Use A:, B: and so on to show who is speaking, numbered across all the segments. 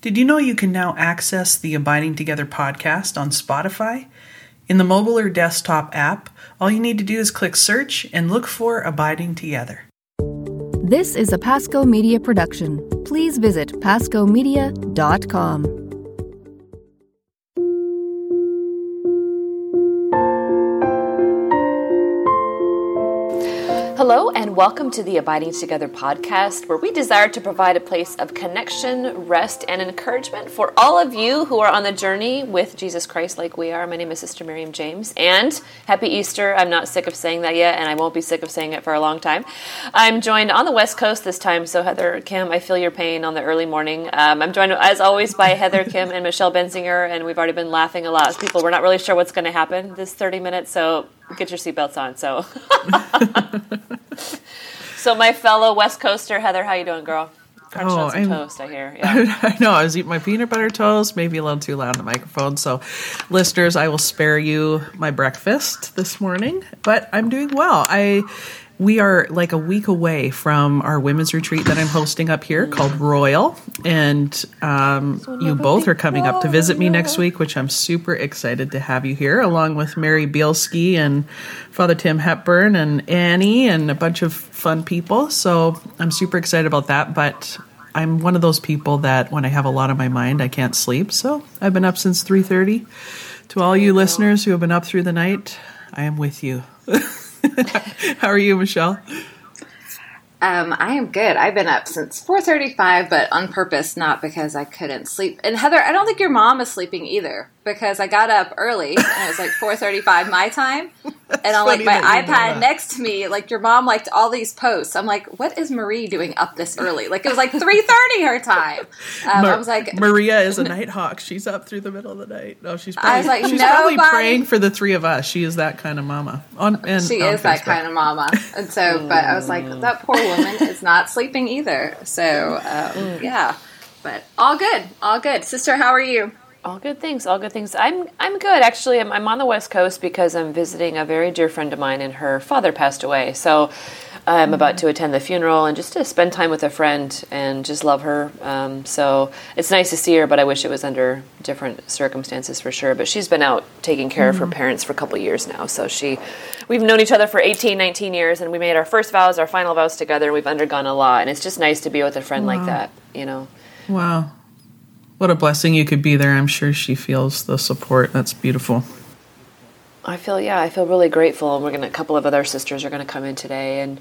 A: Did you know you can now access the Abiding Together podcast on Spotify? In the mobile or desktop app, all you need to do is click search and look for Abiding Together.
B: This is a Pasco Media production. Please visit pascomedia.com.
C: welcome to the Abiding Together podcast, where we desire to provide a place of connection, rest, and encouragement for all of you who are on the journey with Jesus Christ like we are. My name is Sister Miriam James, and happy Easter. I'm not sick of saying that yet, and I won't be sick of saying it for a long time. I'm joined on the West Coast this time, so Heather, Khym, I feel your pain on the early morning. Um, I'm joined, as always, by Heather, Khym, and Michelle Benzinger, and we've already been laughing a lot. People, we're not really sure what's going to happen this 30 minutes, so get your seatbelts on. So. so my fellow West Coaster, Heather, how you doing, girl? Crunching oh, on some I'm, toast, I hear. Yeah.
A: I know. I was eating my peanut butter toast, maybe a little too loud on the microphone. So, listeners, I will spare you my breakfast this morning, but I'm doing well. I we are like a week away from our women's retreat that I'm hosting up here called Royal. And um, you both are coming up to visit me next week, which I'm super excited to have you here, along with Mary Bielski and Father Tim Hepburn and Annie and a bunch of fun people. So I'm super excited about that. But I'm one of those people that when I have a lot on my mind, I can't sleep. So I've been up since 3:30. To all you listeners who have been up through the night, I am with you. How are you, Michelle?
D: Um, I am good. I've been up since 4:35, but on purpose, not because I couldn't sleep. And Heather, I don't think your mom is sleeping either because I got up early and it was like 4:35 my time, and on like my iPad next to me, like your mom liked all these posts. I'm like, what is Marie doing up this early? Like it was like 3:30 her time. Um, Mar- I was like,
A: Maria is a night hawk. She's up through the middle of the night. No, she's probably, I was like, she's probably praying for the three of us. She is that kind of mama.
D: On and she on is Facebook. that kind of mama. And so, but I was like, that poor woman is not sleeping either. So um, yeah, but all good, all good. Sister, how are you?
C: All good things, all good things. I'm I'm good actually. I'm, I'm on the West Coast because I'm visiting a very dear friend of mine, and her father passed away. So I'm about to attend the funeral and just to spend time with a friend and just love her. Um, so it's nice to see her, but I wish it was under different circumstances for sure. But she's been out taking care mm-hmm. of her mm-hmm. parents for a couple years now. So she, we've known each other for 18, 19 years, and we made our first vows, our final vows together. And we've undergone a lot, and it's just nice to be with a friend wow. like that. You know.
A: Wow. What a blessing you could be there. I'm sure she feels the support. That's beautiful.
C: I feel yeah, I feel really grateful. And we're gonna a couple of other sisters are gonna come in today, and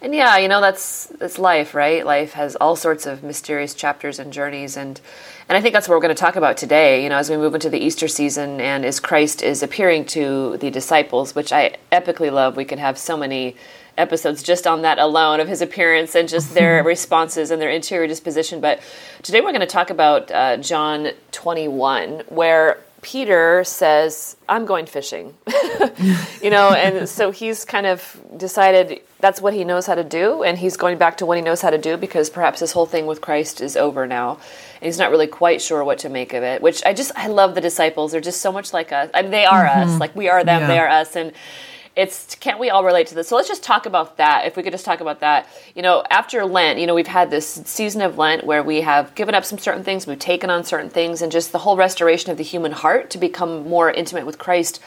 C: and yeah, you know that's that's life, right? Life has all sorts of mysterious chapters and journeys, and and I think that's what we're going to talk about today. You know, as we move into the Easter season, and as Christ is appearing to the disciples, which I epically love. We could have so many episodes just on that alone of his appearance and just their responses and their interior disposition. But today we're going to talk about uh, John 21, where Peter says, I'm going fishing. you know, and so he's kind of decided that's what he knows how to do, and he's going back to what he knows how to do because perhaps this whole thing with Christ is over now. And he's not really quite sure what to make of it, which I just, I love the disciples. They're just so much like us. I mean, they are mm-hmm. us. Like we are them, yeah. they are us. And it's can't we all relate to this? So let's just talk about that. If we could just talk about that. You know after lent you know we've had this season of lent where we have given up some certain things we've taken on certain things and just the whole restoration of the human heart to become more intimate with christ.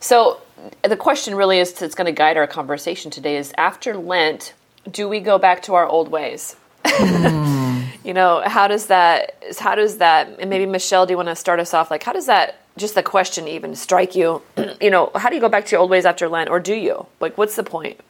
C: So the question really is that's going to guide our conversation today is after lent do we go back to our old ways? Mm. you know how does that how does that and maybe michelle do you want to start us off? Like how does that just the question even strike you? you know, how do you go back to your old ways after Lent, or do you? Like, what's the point?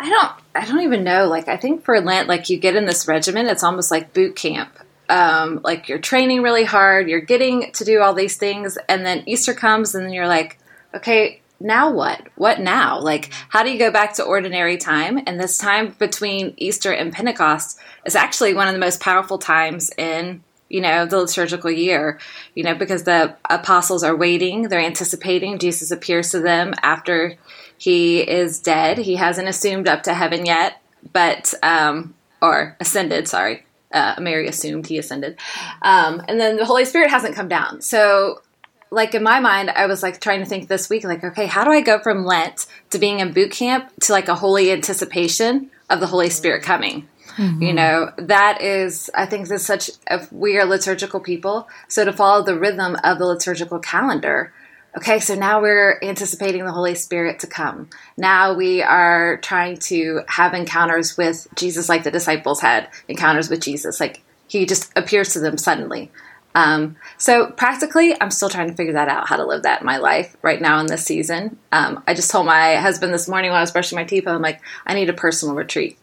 D: I don't. I don't even know. Like, I think for Lent, like you get in this regimen, it's almost like boot camp. Um, like you're training really hard, you're getting to do all these things, and then Easter comes, and then you're like, okay, now what? What now? Like, how do you go back to ordinary time? And this time between Easter and Pentecost is actually one of the most powerful times in you know, the liturgical year, you know, because the apostles are waiting, they're anticipating Jesus appears to them after he is dead. He hasn't assumed up to heaven yet, but, um, or ascended, sorry. Uh, Mary assumed he ascended. Um, and then the Holy Spirit hasn't come down. So, like in my mind, I was like trying to think this week, like, okay, how do I go from Lent to being in boot camp to like a holy anticipation of the Holy Spirit coming? Mm-hmm. You know, that is, I think, this such. We are liturgical people, so to follow the rhythm of the liturgical calendar. Okay, so now we're anticipating the Holy Spirit to come. Now we are trying to have encounters with Jesus, like the disciples had encounters with Jesus. Like he just appears to them suddenly. Um, so practically, I'm still trying to figure that out, how to live that in my life right now in this season. Um, I just told my husband this morning while I was brushing my teeth, I'm like, I need a personal retreat,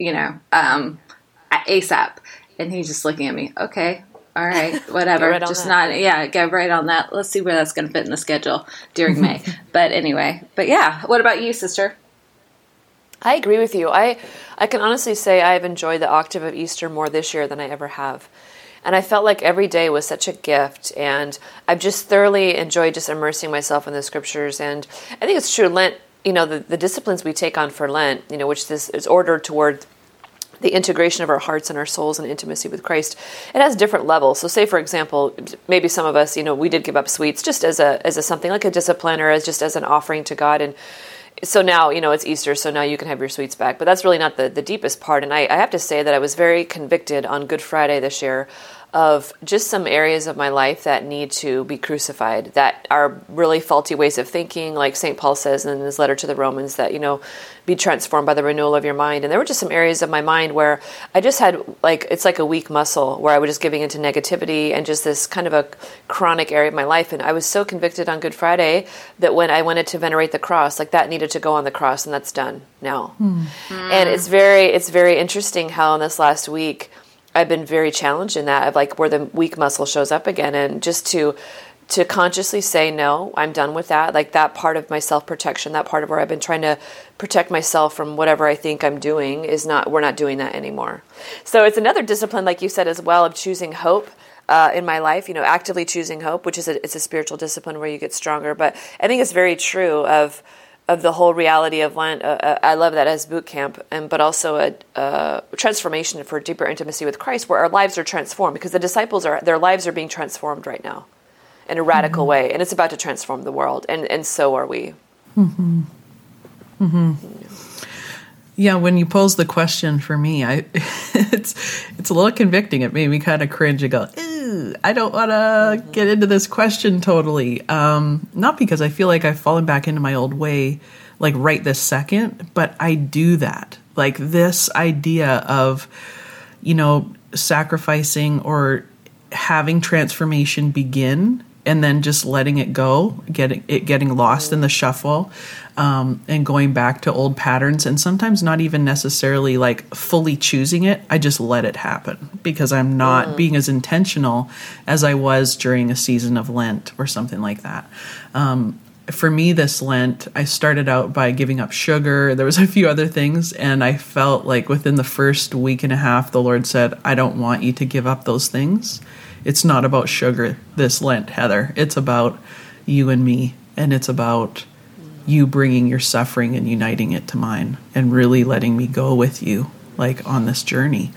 D: you know, um, ASAP. And he's just looking at me, okay, all right, whatever. right just not, yeah, get right on that. Let's see where that's going to fit in the schedule during May. But anyway, but yeah, what about you, sister?
C: I agree with you. I I can honestly say I've enjoyed the octave of Easter more this year than I ever have. And I felt like every day was such a gift. And I've just thoroughly enjoyed just immersing myself in the scriptures. And I think it's true, Lent, you know, the, the disciplines we take on for Lent, you know, which this is ordered toward the integration of our hearts and our souls and intimacy with Christ, it has different levels. So, say for example, maybe some of us, you know, we did give up sweets just as a as a something like a discipline or as just as an offering to God, and so now you know it's Easter, so now you can have your sweets back. But that's really not the the deepest part. And I, I have to say that I was very convicted on Good Friday this year of just some areas of my life that need to be crucified, that are really faulty ways of thinking, like St. Paul says in his letter to the Romans, that, you know, be transformed by the renewal of your mind. And there were just some areas of my mind where I just had, like, it's like a weak muscle where I was just giving into negativity and just this kind of a chronic area of my life. And I was so convicted on Good Friday that when I wanted to venerate the cross, like, that needed to go on the cross, and that's done now. Mm. And it's very, it's very interesting how in this last week, I've been very challenged in that of like where the weak muscle shows up again and just to to consciously say no, I'm done with that. Like that part of my self-protection, that part of where I've been trying to protect myself from whatever I think I'm doing is not we're not doing that anymore. So it's another discipline like you said as well of choosing hope. Uh, in my life, you know, actively choosing hope, which is a, it's a spiritual discipline where you get stronger. But I think it's very true of of the whole reality of Lent. Uh, uh, I love that as boot camp, and but also a, a, transformation for deeper intimacy with Christ, where our lives are transformed because the disciples are their lives are being transformed right now in a radical mm-hmm. way, and it's about to transform the world, and and so are we.
A: Mm-hmm. Mm-hmm. Yeah, when you pose the question for me, I it's it's a little convicting. It made me kind of cringe and go, I don't want to get into this question totally. Um, not because I feel like I've fallen back into my old way, like right this second, but I do that. Like this idea of, you know, sacrificing or having transformation begin and then just letting it go, getting it getting lost in the shuffle, um, and going back to old patterns, and sometimes not even necessarily like fully choosing it. I just let it happen because I'm not mm. being as intentional as I was during a season of Lent or something like that. Um, for me, this Lent, I started out by giving up sugar. There was a few other things, and I felt like within the first week and a half, the Lord said, "I don't want you to give up those things." It's not about sugar this Lent, Heather. It's about you and me, and it's about you bringing your suffering and uniting it to mine and really letting me go with you, like on this journey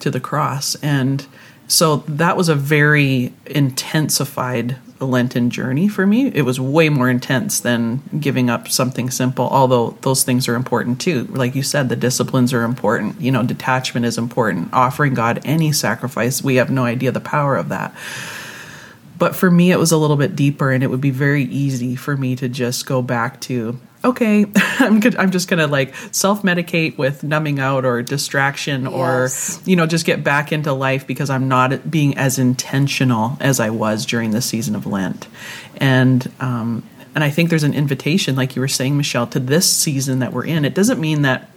A: to the cross. And so that was a very intensified Lenten journey for me. It was way more intense than giving up something simple, although those things are important too. Like you said, the disciplines are important. You know, detachment is important. Offering God any sacrifice, we have no idea the power of that. But for me, it was a little bit deeper, and it would be very easy for me to just go back to okay, I'm good, I'm just gonna like self medicate with numbing out or distraction yes. or you know just get back into life because I'm not being as intentional as I was during the season of Lent, and um, and I think there's an invitation, like you were saying, Michelle, to this season that we're in. It doesn't mean that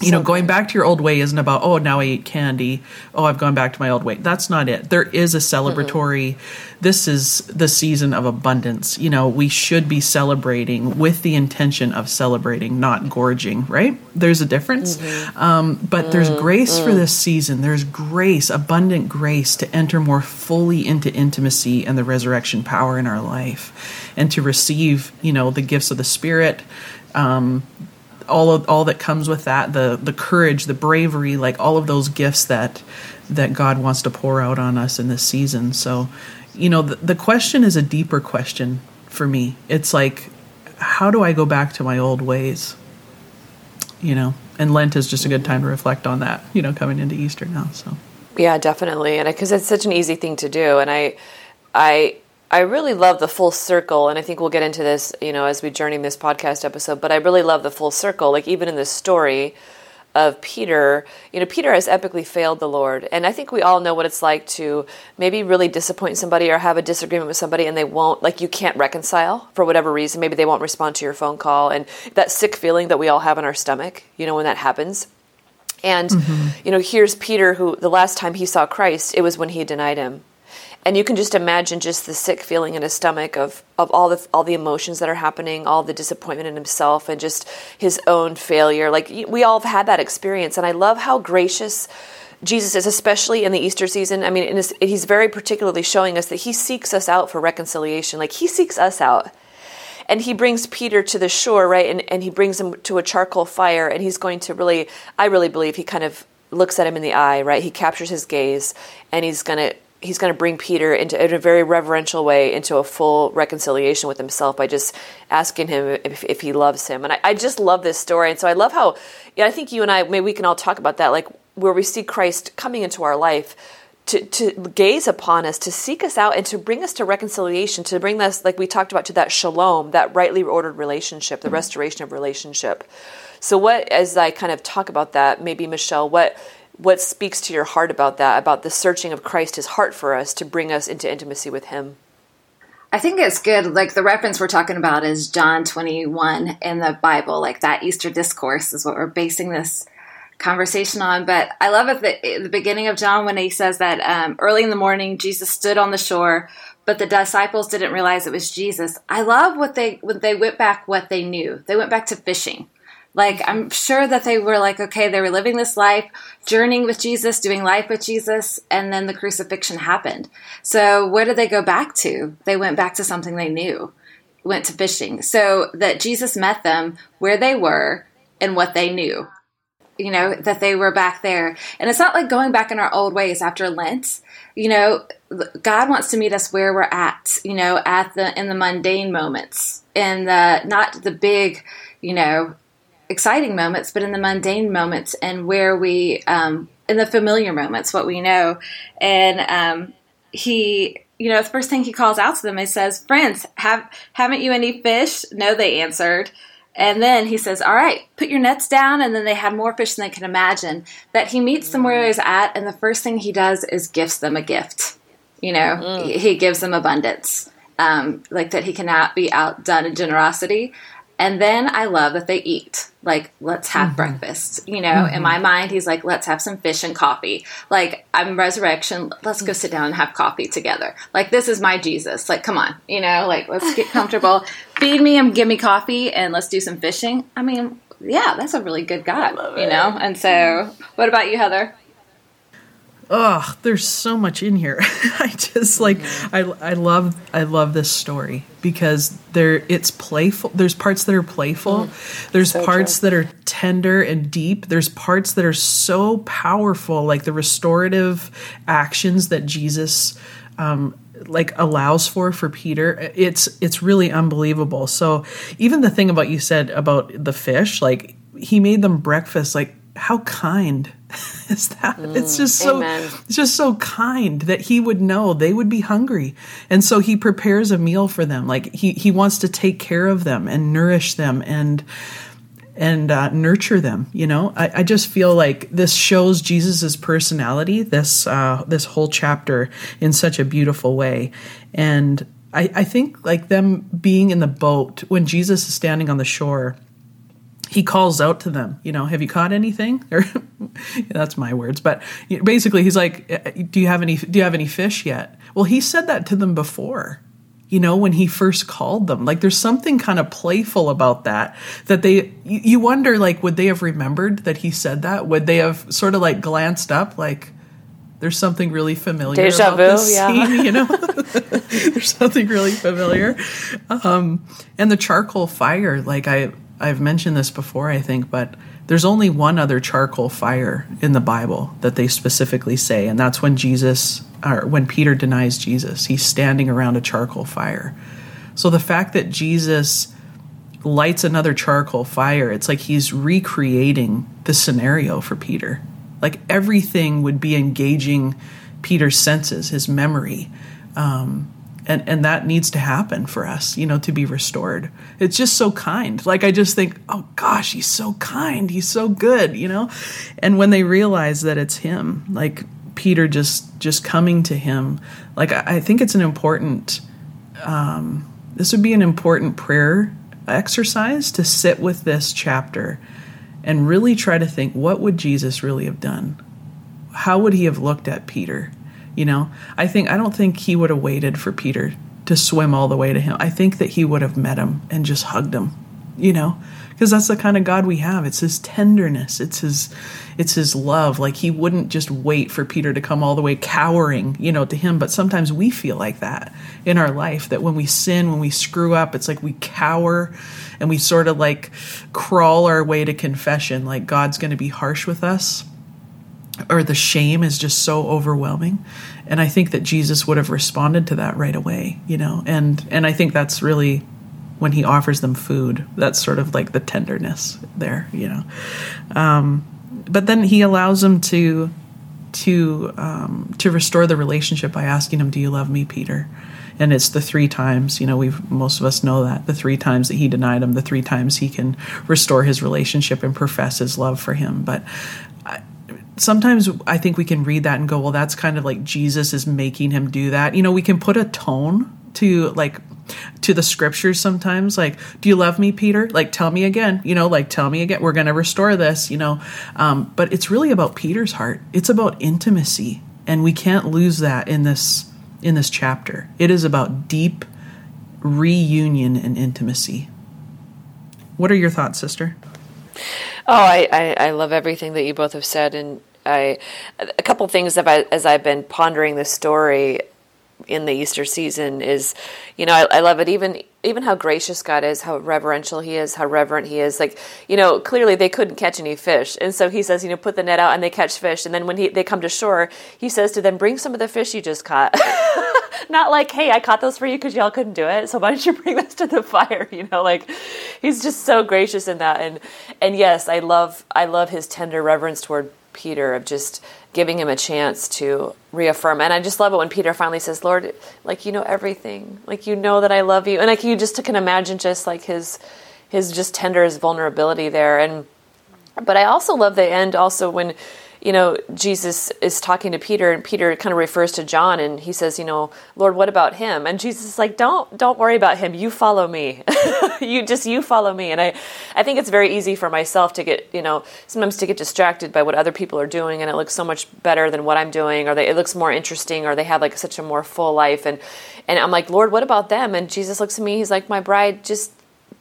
A: you know, going back to your old way isn't about, oh, now I eat candy. Oh, I've gone back to my old way. That's not it. There is a celebratory, mm-hmm. this is the season of abundance. You know, we should be celebrating with the intention of celebrating, not gorging, right? There's a difference. Mm-hmm. Um, but mm-hmm. there's grace for mm. this season. There's grace, abundant grace to enter more fully into intimacy and the resurrection power in our life and to receive, you know, the gifts of the Spirit. Um, all of all that comes with that the the courage the bravery like all of those gifts that that god wants to pour out on us in this season so you know the, the question is a deeper question for me it's like how do i go back to my old ways you know and Lent is just a good time to reflect on that. You know, coming into Easter now. So
C: yeah, definitely, and because it's such an easy thing to do, and I, I. I really love the full circle, and I think we'll get into this, you know, as we journey this podcast episode. But I really love the full circle. Like even in this story, of Peter, you know, Peter has epically failed the Lord. And I think we all know what it's like to maybe really disappoint somebody or have a disagreement with somebody and they won't, like, you can't reconcile for whatever reason. Maybe they won't respond to your phone call. And that sick feeling that we all have in our stomach, you know, when that happens. And, mm-hmm. you know, here's Peter, who the last time he saw Christ, it was when he denied him and you can just imagine just the sick feeling in his stomach of of all the all the emotions that are happening, all the disappointment in himself, and just his own failure. Like we all have had that experience, and I love how gracious. Jesus is, especially in the Easter season. I mean, he's very particularly showing us that he seeks us out for reconciliation. Like he seeks us out and he brings Peter to the shore, right? And, and he brings him to a charcoal fire, and he's going to really, I really believe he kind of looks at him in the eye, right? He captures his gaze, and he's going to he's going to bring Peter into in a very reverential way into a full reconciliation with himself by just asking him if, if he loves him. And I, I, just love this story. And so I love how, I think you and I, maybe we can all talk about that, like where we see Christ coming into our life to, to gaze upon us, to seek us out, and to bring us to reconciliation, to bring us, like we talked about, to that shalom, that rightly ordered relationship, the restoration of relationship. So, what, as I kind of talk about that, maybe Michelle, what what speaks to your heart about that, about the searching of Christ, his heart for us to bring us into intimacy with him?
D: I think it's good. Like the reference we're talking about is John 21 in the Bible, like that Easter discourse is what we're basing this conversation on. But I love at the, the beginning of John when he says that um, early in the morning, Jesus stood on the shore, but the disciples didn't realize it was Jesus. I love what they, when they went back, what they knew. They went back to fishing. Like, I'm sure that they were like, okay, they were living this life, journeying with Jesus, doing life with Jesus, and then the crucifixion happened. So, where did they go back to? They went back to something they knew, went to fishing. So, that Jesus met them where they were and what they knew. You know, that they were back there. And it's not like going back in our old ways after Lent. You know, God wants to meet us where we're at, you know, at the, in the mundane moments, in the, not the big, you know, exciting moments, but in the mundane moments and where we, um, in the familiar moments, what we know. And um, he, you know, the first thing he calls out to them, he says, "Friends, have haven't you any fish?" No, they answered. And then he says, All right, put your nets down. And then they had more fish than they can imagine. That he meets them where he's at. And the first thing he does is gifts them a gift. You know, mm. he, he, gives them abundance. Um, like that he cannot be outdone in generosity. And then I love that they eat. Like, let's have mm-hmm. breakfast. You know, mm-hmm. in my mind, he's like, let's have some fish and coffee. Like, I'm resurrection. Let's go sit down and have coffee together. Like, this is my Jesus. Like, come on. You know, like, let's get comfortable. Feed me and give me coffee and let's do some fishing. I mean, yeah, that's a really good God, you know? And so, what about you, Heather?
A: Oh there's so much in here. I just like I, I love i love this story because there it's playful. There's parts that are playful. Mm, there's so parts true. that are tender and deep. There's parts that are so powerful like the restorative actions that jesus um, like allows for for Peter. It's it's really unbelievable. So even the thing about you said about the fish like he made them breakfast like how kind is that mm, it's just so amen. it's just so kind that he would know they would be hungry. And so he prepares a meal for them. Like he he wants to take care of them and nourish them and and uh, nurture them you know? I, I, just feel like this shows jesus's personality this uh, this whole chapter in such a beautiful way. And I, I think like them being in the boat when jesus is standing on the shore he calls out to them, you know, have you caught anything? Or that's my words, but basically he's like, uh, do you have any do you have any fish yet? Well, he said that to them before. You know, when he first called them. Like there's something kind of playful about that that they you wonder like would they have remembered that he said that? Would they have sort of like glanced up like there's something really familiar
C: Deja
A: about
C: vu,
A: this
C: yeah.
A: scene, you know. there's something really familiar, um, and the charcoal fire. Like I, I've mentioned this before, I think, but there's only one other charcoal fire in the Bible that they specifically say, and that's when Jesus or when Peter denies Jesus. He's standing around a charcoal fire. So the fact that Jesus lights another charcoal fire. It's like he's recreating the scenario for Peter. Like everything would be engaging Peter's senses, his memory. Um, and, and that needs to happen for us, you know, to be restored. It's just so kind. Like I just think, oh gosh, he's so kind. He's so good, you know? And when they realize that it's him, like Peter just just coming to him, like I, I think it's an important um, this would be an important prayer exercise to sit with this chapter and really try to think what would Jesus really have done? How would he have looked at Peter? You know, I think I don't think he would have waited for Peter to swim all the way to him. I think that he would have met him and just hugged him. You know, because that's the kind of God we have. It's his tenderness. It's his it's his love. Like he wouldn't just wait for Peter to come all the way cowering, you know, to him, but sometimes we feel like that in our life that when we sin, when we screw up, it's like we cower and we sort of like crawl our way to confession like God's going to be harsh with us or the shame is just so overwhelming. And i think that jesus would have responded to that right away you know? And and i think that's really when he offers them food that's sort of like the tenderness there you know? Um, but then he allows them to to um, to restore the relationship by asking him do you love me peter? And it's the three times you know we've most of us know that the three times that he denied him the three times he can restore his relationship and profess his love for him. But sometimes I think we can read that and go, well, that's kind of like Jesus is making him do that. You know, we can put a tone to like to the scriptures sometimes like do you love me peter? Like tell me again you know like tell me again. We're going to restore this you know. Um, but it's really about peter's heart. It's about intimacy and we can't lose that in this in this chapter. It is about deep reunion and intimacy. What are your thoughts sister?
C: Oh, I, I, I, love everything that you both have said, and I a couple things I, as I've been pondering this story in the Easter season is, you know, I, I, love it. Even even how gracious God is, how reverential He is, how reverent He is. Like, you know, clearly they couldn't catch any fish, and so He says, you know, put the net out and they catch fish. And then when he, they come to shore, He says to them, bring some of the fish you just caught. Not like, hey, I caught those for you because y'all couldn't do it, so why don't you bring this to the fire? You know, like He's just so gracious in that. And and yes, I love I love His tender reverence toward Peter of just giving him a chance to reaffirm. And I just love it when Peter finally says, Lord, like you know everything. Like you know that I love you. And like you just can imagine just like his his just tender his vulnerability there. And but I also love the end also when you know, Jesus is talking to Peter, and Peter kind of refers to John, and he says, you know, Lord, what about him? And Jesus is like, don't don't worry about him. You follow me. you just you follow me. And I, I think it's very easy for myself to get, you know, sometimes to get distracted by what other people are doing, and it looks so much better than what I'm doing, or they, it looks more interesting, or they have like such a more full life, and and I'm like, Lord, what about them? And Jesus looks at me, he's like, my bride, just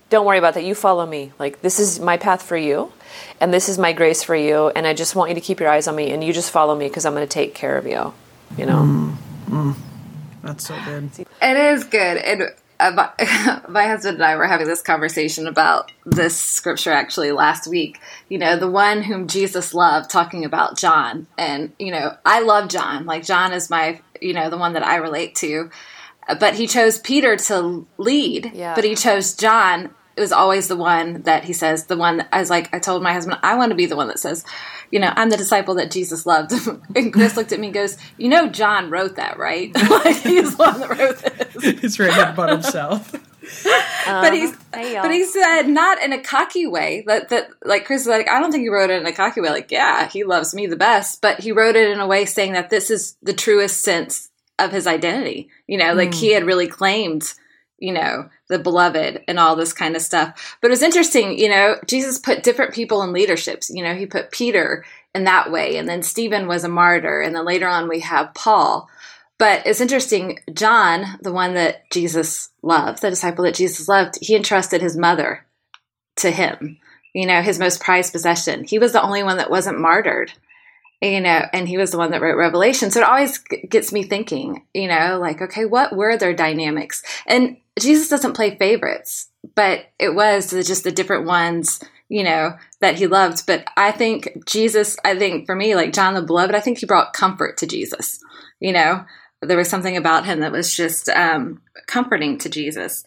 C: don't worry about that. You follow me. Like this is my path for you and this is my grace for you and i just want you to keep your eyes on me and you just follow me because i'm going to take care of you you know mm,
A: mm. that's so good
D: it is good and uh, my, my, husband and I were having this conversation about this scripture actually last week. You know, the one whom Jesus loved, talking about John. And, you know, I love John. Like, John is my, you know, the one that I relate to. But he chose Peter to lead, yeah. but he chose John it was always the one that he says, the one that I was like, I told my husband, I want to be the one that says, you know, I'm the disciple that Jesus loved. and Chris looked at me and goes, You know, John wrote that, right? like, he's the one that wrote this.
A: He's written it about himself.
D: but he's hey, but he said not in a cocky way that that like Chris is like I don't think he wrote it in a cocky way like yeah he loves me the best but he wrote it in a way saying that this is the truest sense of his identity you know like mm. he had really claimed you know, the beloved and all this kind of stuff. But it was interesting, you know, Jesus put different people in leaderships. You know, he put Peter in that way, and then Stephen was a martyr, and then later on we have Paul. But it's interesting, John, the one that Jesus loved, the disciple that Jesus loved, he entrusted his mother to him, you know, his most prized possession. He was the only one that wasn't martyred you know, and he was the one that wrote Revelation. So it always gets me thinking, you know, like, okay, what were their dynamics? And Jesus doesn't play favorites, but it was just the different ones, you know, that he loved. But I think Jesus, I think for me, like John the Beloved, I think he brought comfort to Jesus, you know, there was something about him that was just um, comforting to Jesus.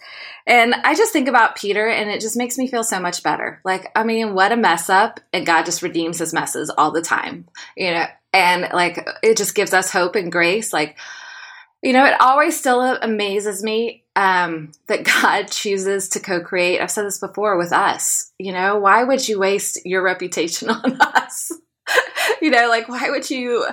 D: And I just think about Peter and it just makes me feel so much better. Like, I mean, what a mess up. And God just redeems his messes all the time, you know, and like it just gives us hope and grace. Like, you know, it always still amazes me um, that God chooses to co create. I've said this before with us. You know, why would you waste your reputation on us? you know, like why would you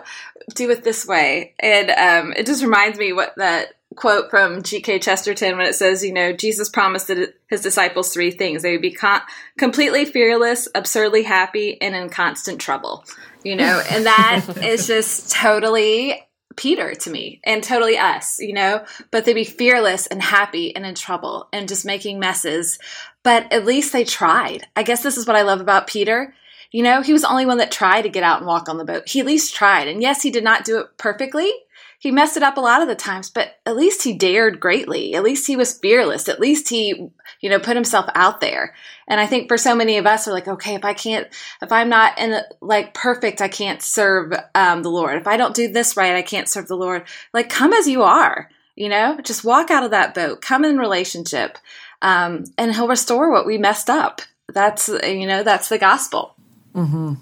D: do it this way? And um, it just reminds me what that quote from G.K. Chesterton when it says, you know, Jesus promised his disciples three things: they would be con- completely fearless, absurdly happy, and in constant trouble. You know, and that is just totally Peter to me and totally us, you know, but they'd be fearless and happy and in trouble and just making messes. But at least they tried. I guess this is what I love about Peter you know, he was the only one that tried to get out and walk on the boat. He at least tried. And yes, he did not do it perfectly. He messed it up a lot of the times, but at least he dared greatly. At least he was fearless. At least he, you know, put himself out there. And I think for so many of us we're like, okay, if I can't, if I'm not in like perfect, I can't serve um, the Lord. If I don't do this right, I can't serve the Lord. Like, come as you are, you know, just walk out of that boat, come in relationship, um, and He'll restore what we messed up. That's, you know, that's the gospel.
A: Mm-hmm.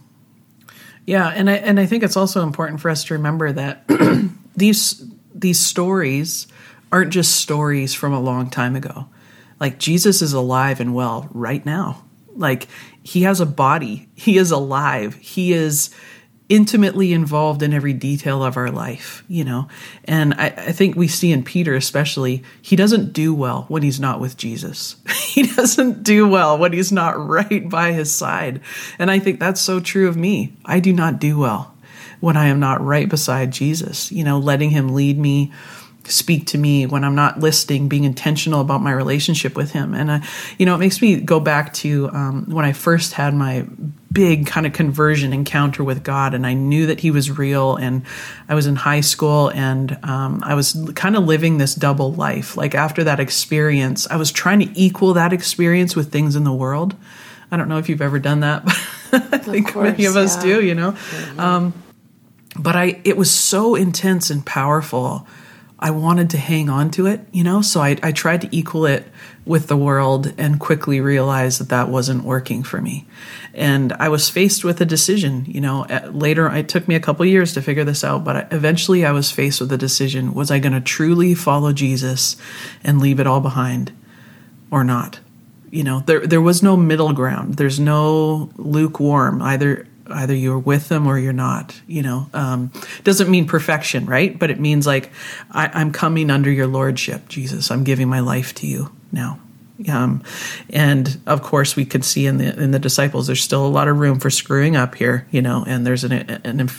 A: Yeah, and I and I think it's also important for us to remember that these these stories aren't just stories from a long time ago. Like Jesus is alive and well right now. Like he has a body. He is alive. He is intimately involved in every detail of our life, you know? And I, I, think we see in Peter, especially, he doesn't do well when he's not with Jesus. he doesn't do well when he's not right by his side. And I think that's so true of me. I do not do well when I am not right beside Jesus, you know, letting him lead me speak to me when I'm not listening, being intentional about my relationship with Him. And, I, you know, it makes me go back to um, when I first had my big kind of conversion encounter with God, and I knew that He was real. And I was in high school, and um, I was kind of living this double life. Like after that experience, I was trying to equal that experience with things in the world. I don't know if you've ever done that, but I think course, many of us yeah. do, you know. Mm-hmm. Um, but I, it was so intense and powerful I wanted to hang on to it, you know, so I, I tried to equal it with the world and quickly realized that that wasn't working for me. And I was faced with a decision, you know, uh, later it took me a couple years to figure this out, but eventually I was faced with a decision. Was I going to truly follow Jesus and leave it all behind or not? You know, there, there was no middle ground. There's no lukewarm. Either either you're with them or you're not you know? Um, doesn't mean perfection right? But it means like I, am coming under your lordship jesus. I'm giving my life to you now. Um, and of course we could see in the in the disciples there's still a lot of room for screwing up here you know? And there's an, an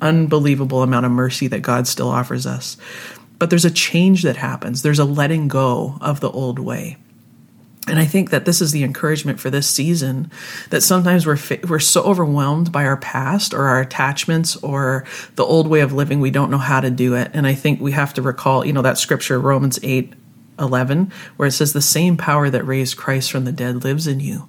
A: unbelievable amount of mercy that god still offers us. But there's a change that happens. There's a letting go of the old way and I think that this is the encouragement for this season that sometimes we're we're so overwhelmed by our past or our attachments or the old way of living we don't know how to do it. And I think we have to recall, you know, that scripture Romans 8 11 where it says the same power that raised Christ from the dead lives in you.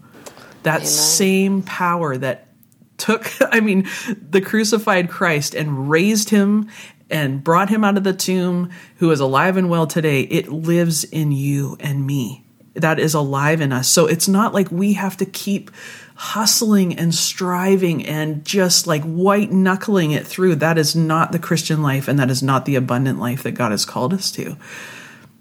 A: That Amen. same power that took I mean the crucified Christ and raised him and brought him out of the tomb who is alive and well today, it lives in you and me that is alive in us. So it's not like we have to keep hustling and striving and just like white knuckling it through. That is not the Christian life and that is not the abundant life that God has called us to.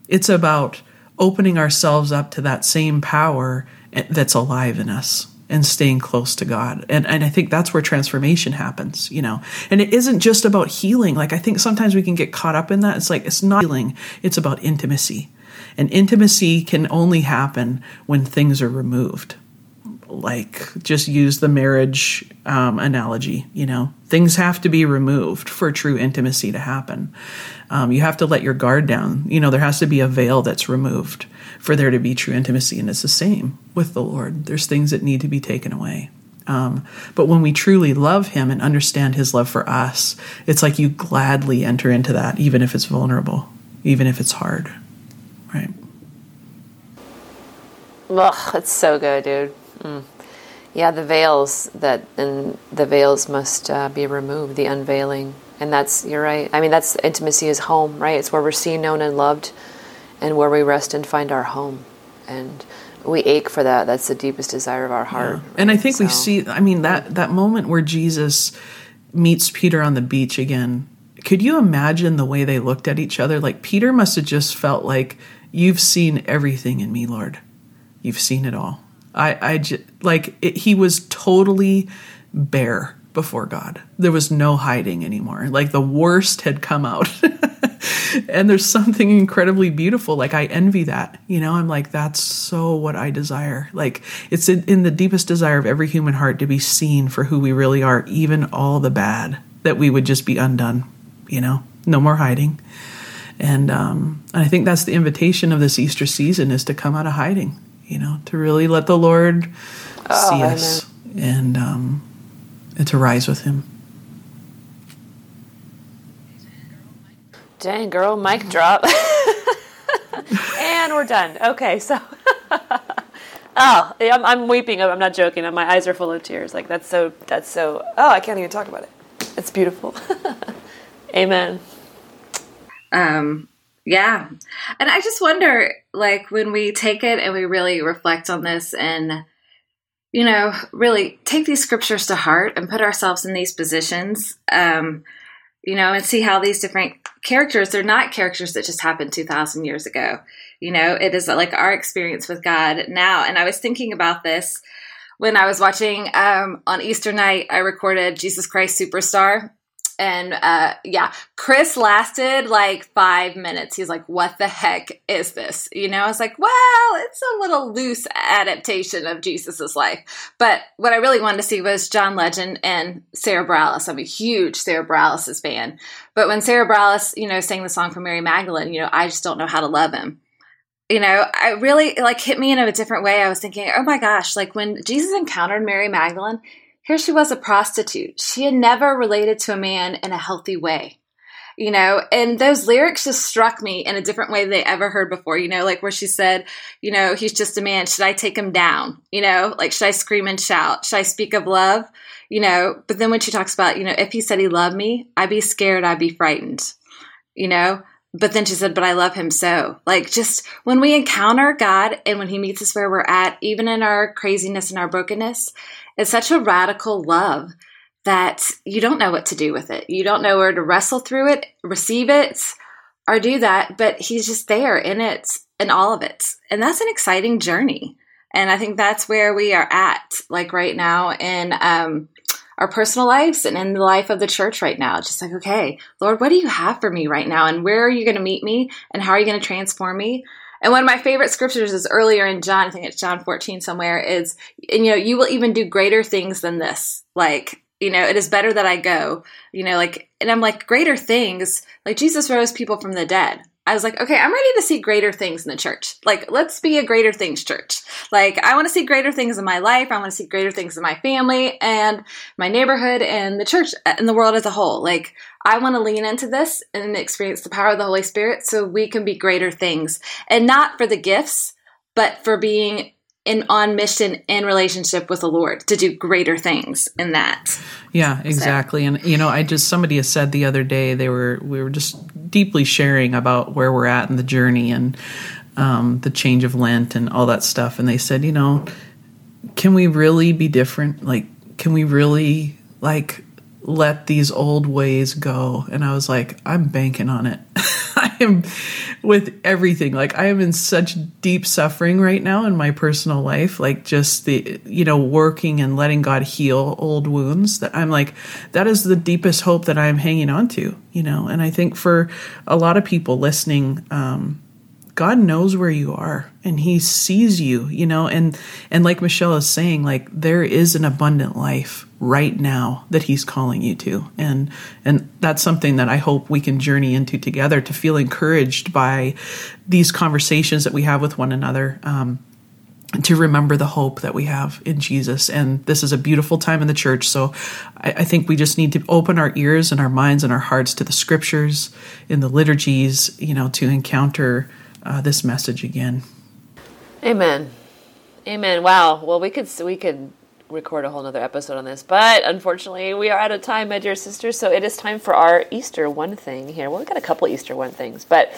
A: It's about opening ourselves up to that same power eh, that's alive in us and staying close to God. And and I think that's where transformation happens, you know. And it isn't just about healing. Like I think sometimes we can get caught up in that. It's like it's not healing, it's about intimacy. And intimacy can only happen when things are removed. Like, just use the marriage um, analogy, you know, things have to be removed for true intimacy to happen. Um, you have to let your guard down. You know, there has to be a veil that's removed for there to be true intimacy. And it's the same with the Lord. There's things that need to be taken away. Um, but when we truly love Him and understand His love for us, it's like you gladly enter into that, even if it's vulnerable, even if it's hard. Right.
C: Ugh, it's so good, dude. Mm. Yeah, the veils that and the veils must uh, be removed. The unveiling And that's you're right. I mean, that's intimacy is home, right? It's where we're seen, known, and loved, and where we rest and find our home. And we ache for that. That's the deepest desire of our heart.
A: Yeah. And I think
C: so.
A: we see. I mean that that moment where Jesus meets Peter on the beach again. Could you imagine the way they looked at each other? Like Peter must have just felt like, "You've seen everything in me, Lord. You've seen it all." I, I just, like it, he was totally bare before God. There was no hiding anymore. Like the worst had come out. and there's something incredibly beautiful. Like I envy that. You know, I'm like, that's so what I desire. Like it's in, in the deepest desire of every human heart to be seen for who we really are, even all the bad, that we would just be undone, you know, no more hiding. And, um, and I think that's the invitation of this Easter season is to come out of hiding, you know, to really let the Lord oh, see us and, um, and to rise with him.
C: Dang, girl, mic drop. and we're done. Okay, so. oh, I'm, I'm weeping. I'm not joking. My eyes are full of tears. Like, that's so, that's so, oh, I can't even talk about it. It's beautiful. Amen.
D: Um, yeah. And I just wonder, like, when we take it and we really reflect on this and, you know, really take these scriptures to heart and put ourselves in these positions, um, you know, and see how these different characters, they're not characters that just happened 2,000 years ago. You know, it is like our experience with God now. And I was thinking about this when I was watching um, on Easter night, I recorded Jesus Christ Superstar and uh, yeah, Chris lasted like five minutes. He's like, "What the heck is this?" You know, I was like, "Well, it's a little loose adaptation of Jesus's life." But what I really wanted to see was John Legend and Sarah Bareilles. I'm a huge Sarah Bareilles fan. But when Sarah Bareilles, you know, sang the song for Mary Magdalene, you know, I just don't know how to love him. You know, I really like hit me in a different way. I was thinking, oh my gosh, like when Jesus encountered Mary Magdalene, here she was a prostitute. She had never related to a man in a healthy way. You know, and those lyrics just struck me in a different way than they ever heard before. You know, like where she said, you know, he's just a man. Should I take him down? You know, like, should I scream and shout? Should I speak of love? You know, but then when she talks about, you know, if he said he loved me, I'd be scared, I'd be frightened. You know, but then she said, But I love him so. Like, just when we encounter God and when he meets us where we're at, even in our craziness and our brokenness, it's such a radical love that you don't know what to do with it. You don't know where to wrestle through it, receive it, or do that. But he's just there in it, in all of it. And that's an exciting journey. And I think that's where we are at, like right now in um, our personal lives and in the life of the church right now. Just like, okay, Lord, what do you have for me right now? And where are you going to meet me? And how are you going to transform me? And one of my favorite scriptures is earlier in John, I think it's John 14 somewhere, is, and you know, you will even do greater things than this. Like, you know, it is better that I go, you know, like, and I'm like, greater things, like Jesus rose people from the dead. I was like, okay, I'm ready to see greater things in the church. Like, let's be a greater things church. Like, I want to see greater things in my life. I want to see greater things in my family and my neighborhood and the church uh, and the world as a whole. Like, I want to lean into this and experience the power of the Holy Spirit so we can be greater things and not for the gifts, but for being in on mission in relationship with the Lord to do greater things in that.
A: Yeah, exactly. So. And you know, I just somebody has said the other day they were we were just deeply sharing about where we're at in the journey and um, the change of Lent and all that stuff, and they said, you know, can we really be different? Like, can we really like let these old ways go? And I was like, I'm banking on it. I am with everything. Like I am in such deep suffering right now in my personal life, like just the you know working and letting God heal old wounds that I'm like that is the deepest hope that I'm hanging on to, you know. And I think for a lot of people listening um God knows where you are and he sees you, you know, and and like Michelle is saying like there is an abundant life right now that he's calling you to. And and that's something that I hope we can journey into together to feel encouraged by these conversations that we have with one another. Um, to remember the hope that we have in Jesus. And this is a beautiful time in the church. So I, I, think we just need to open our ears and our minds and our hearts to the scriptures, in the liturgies, you know, to encounter uh, this message again.
C: Amen. Amen. Wow. Well, we could we could record a whole nother episode on this, but unfortunately, we are out of time, my dear sisters. So it is time for our Easter one thing here. Well, we got a couple Easter one things, but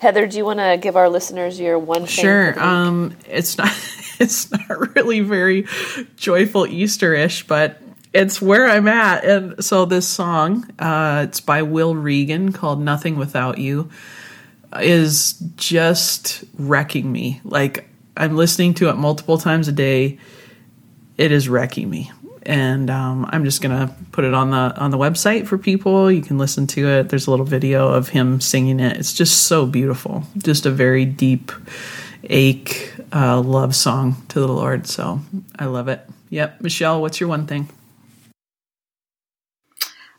C: Heather, do you want to give our listeners your one?
A: Sure. Um, it's not. It's not really very joyful Easter-ish, but it's where I'm at. And so this song, uh, it's by Will Reagan called "Nothing Without You," is just wrecking me. Like I'm listening to it multiple times a day. It is wrecking me, and um, I'm just gonna put it on the on the website for people. You can listen to it. There's a little video of him singing it. It's just so beautiful. Just a very deep ache uh, love song to the Lord. So I love it. Yep, Michelle, what's your one thing?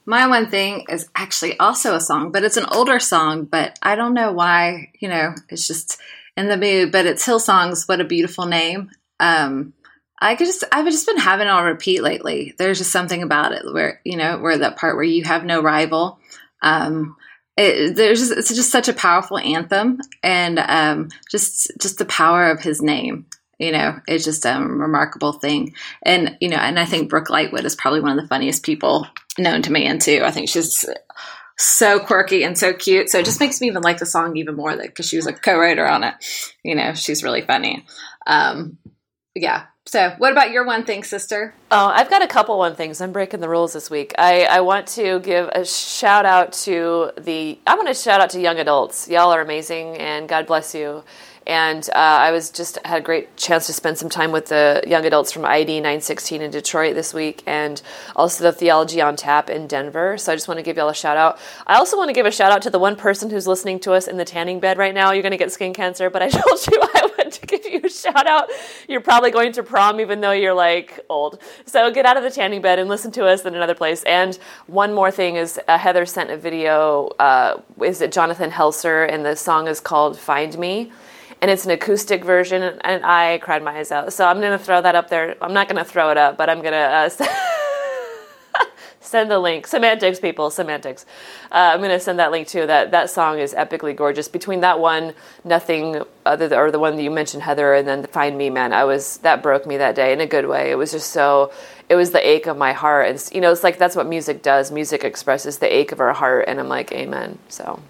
D: My one thing is actually also a song, but it's an older song, but I don't know why, you know, it's just in the mood, but it's Hillsong's What a Beautiful Name. Um, I could just I've just been having it on repeat lately. There's just something about it where, you know, where that part where you have no rival. Um, it, there's just, it's just such a powerful anthem and um, just just the power of his name you know it's just a remarkable thing and you know and i think Brooke Ligertwood is probably one of the funniest people known to man too i think she's so quirky and so cute so it just makes me even like the song even more because she was a co-writer on it you know she's really funny um, yeah so, what about your one thing, sister?
C: Oh, I've got a couple one things. I'm breaking the rules this week. I, I want to give a shout out to the. I want to shout out to young adults. Y'all are amazing, and God bless you. And uh, I was just had a great chance to spend some time with the young adults from ID 916 in Detroit this week, and also the Theology on Tap in Denver. So I just want to give y'all a shout out. I also want to give a shout out to the one person who's listening to us in the tanning bed right now. You're going to get skin cancer, but I told you I would to give you a shout out. You're probably going to prom even though you're like old. So get out of the tanning bed and listen to us in another place. And one more thing is uh, Heather sent a video. Uh, is it Jonathan Helser? And the song is called "Find Me." And it's an acoustic version, and I cried my eyes out. So I'm gonna throw that up there. I'm not gonna throw it up, but I'm gonna uh, send the link. Semantics, people, semantics. Uh, I'm gonna send that link too. That that song is epically gorgeous. Between that one, nothing other than, or the one that you mentioned, Heather, and then Find Me, man, I was that broke me that day in a good way. It was just so. It was the ache of my heart, and you know, it's like that's what music does. Music expresses the ache of our heart, and I'm like, amen. So.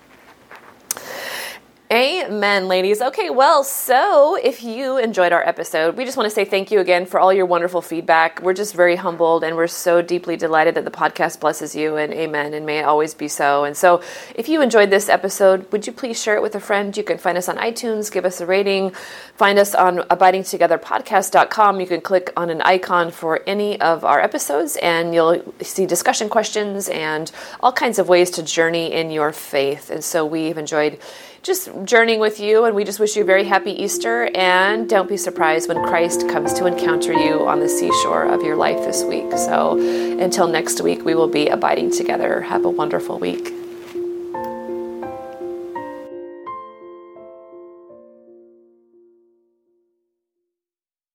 C: Amen, ladies. Okay, well, so if you enjoyed our episode, we just want to say thank you again for all your wonderful feedback. We're just very humbled and we're so deeply delighted that the podcast blesses you, and amen, and may it always be so. And so, if you enjoyed this episode, would you please share it with a friend? You can find us on iTunes, give us a rating, find us on abidingtogetherpodcast.com. You can click on an icon for any of our episodes, and you'll see discussion questions and all kinds of ways to journey in your faith. And so, we've enjoyed just journeying with you, and we just wish you a very happy Easter. And don't be surprised when Christ comes to encounter you on the seashore of your life this week. So until next week, we will be abiding together. Have a wonderful week.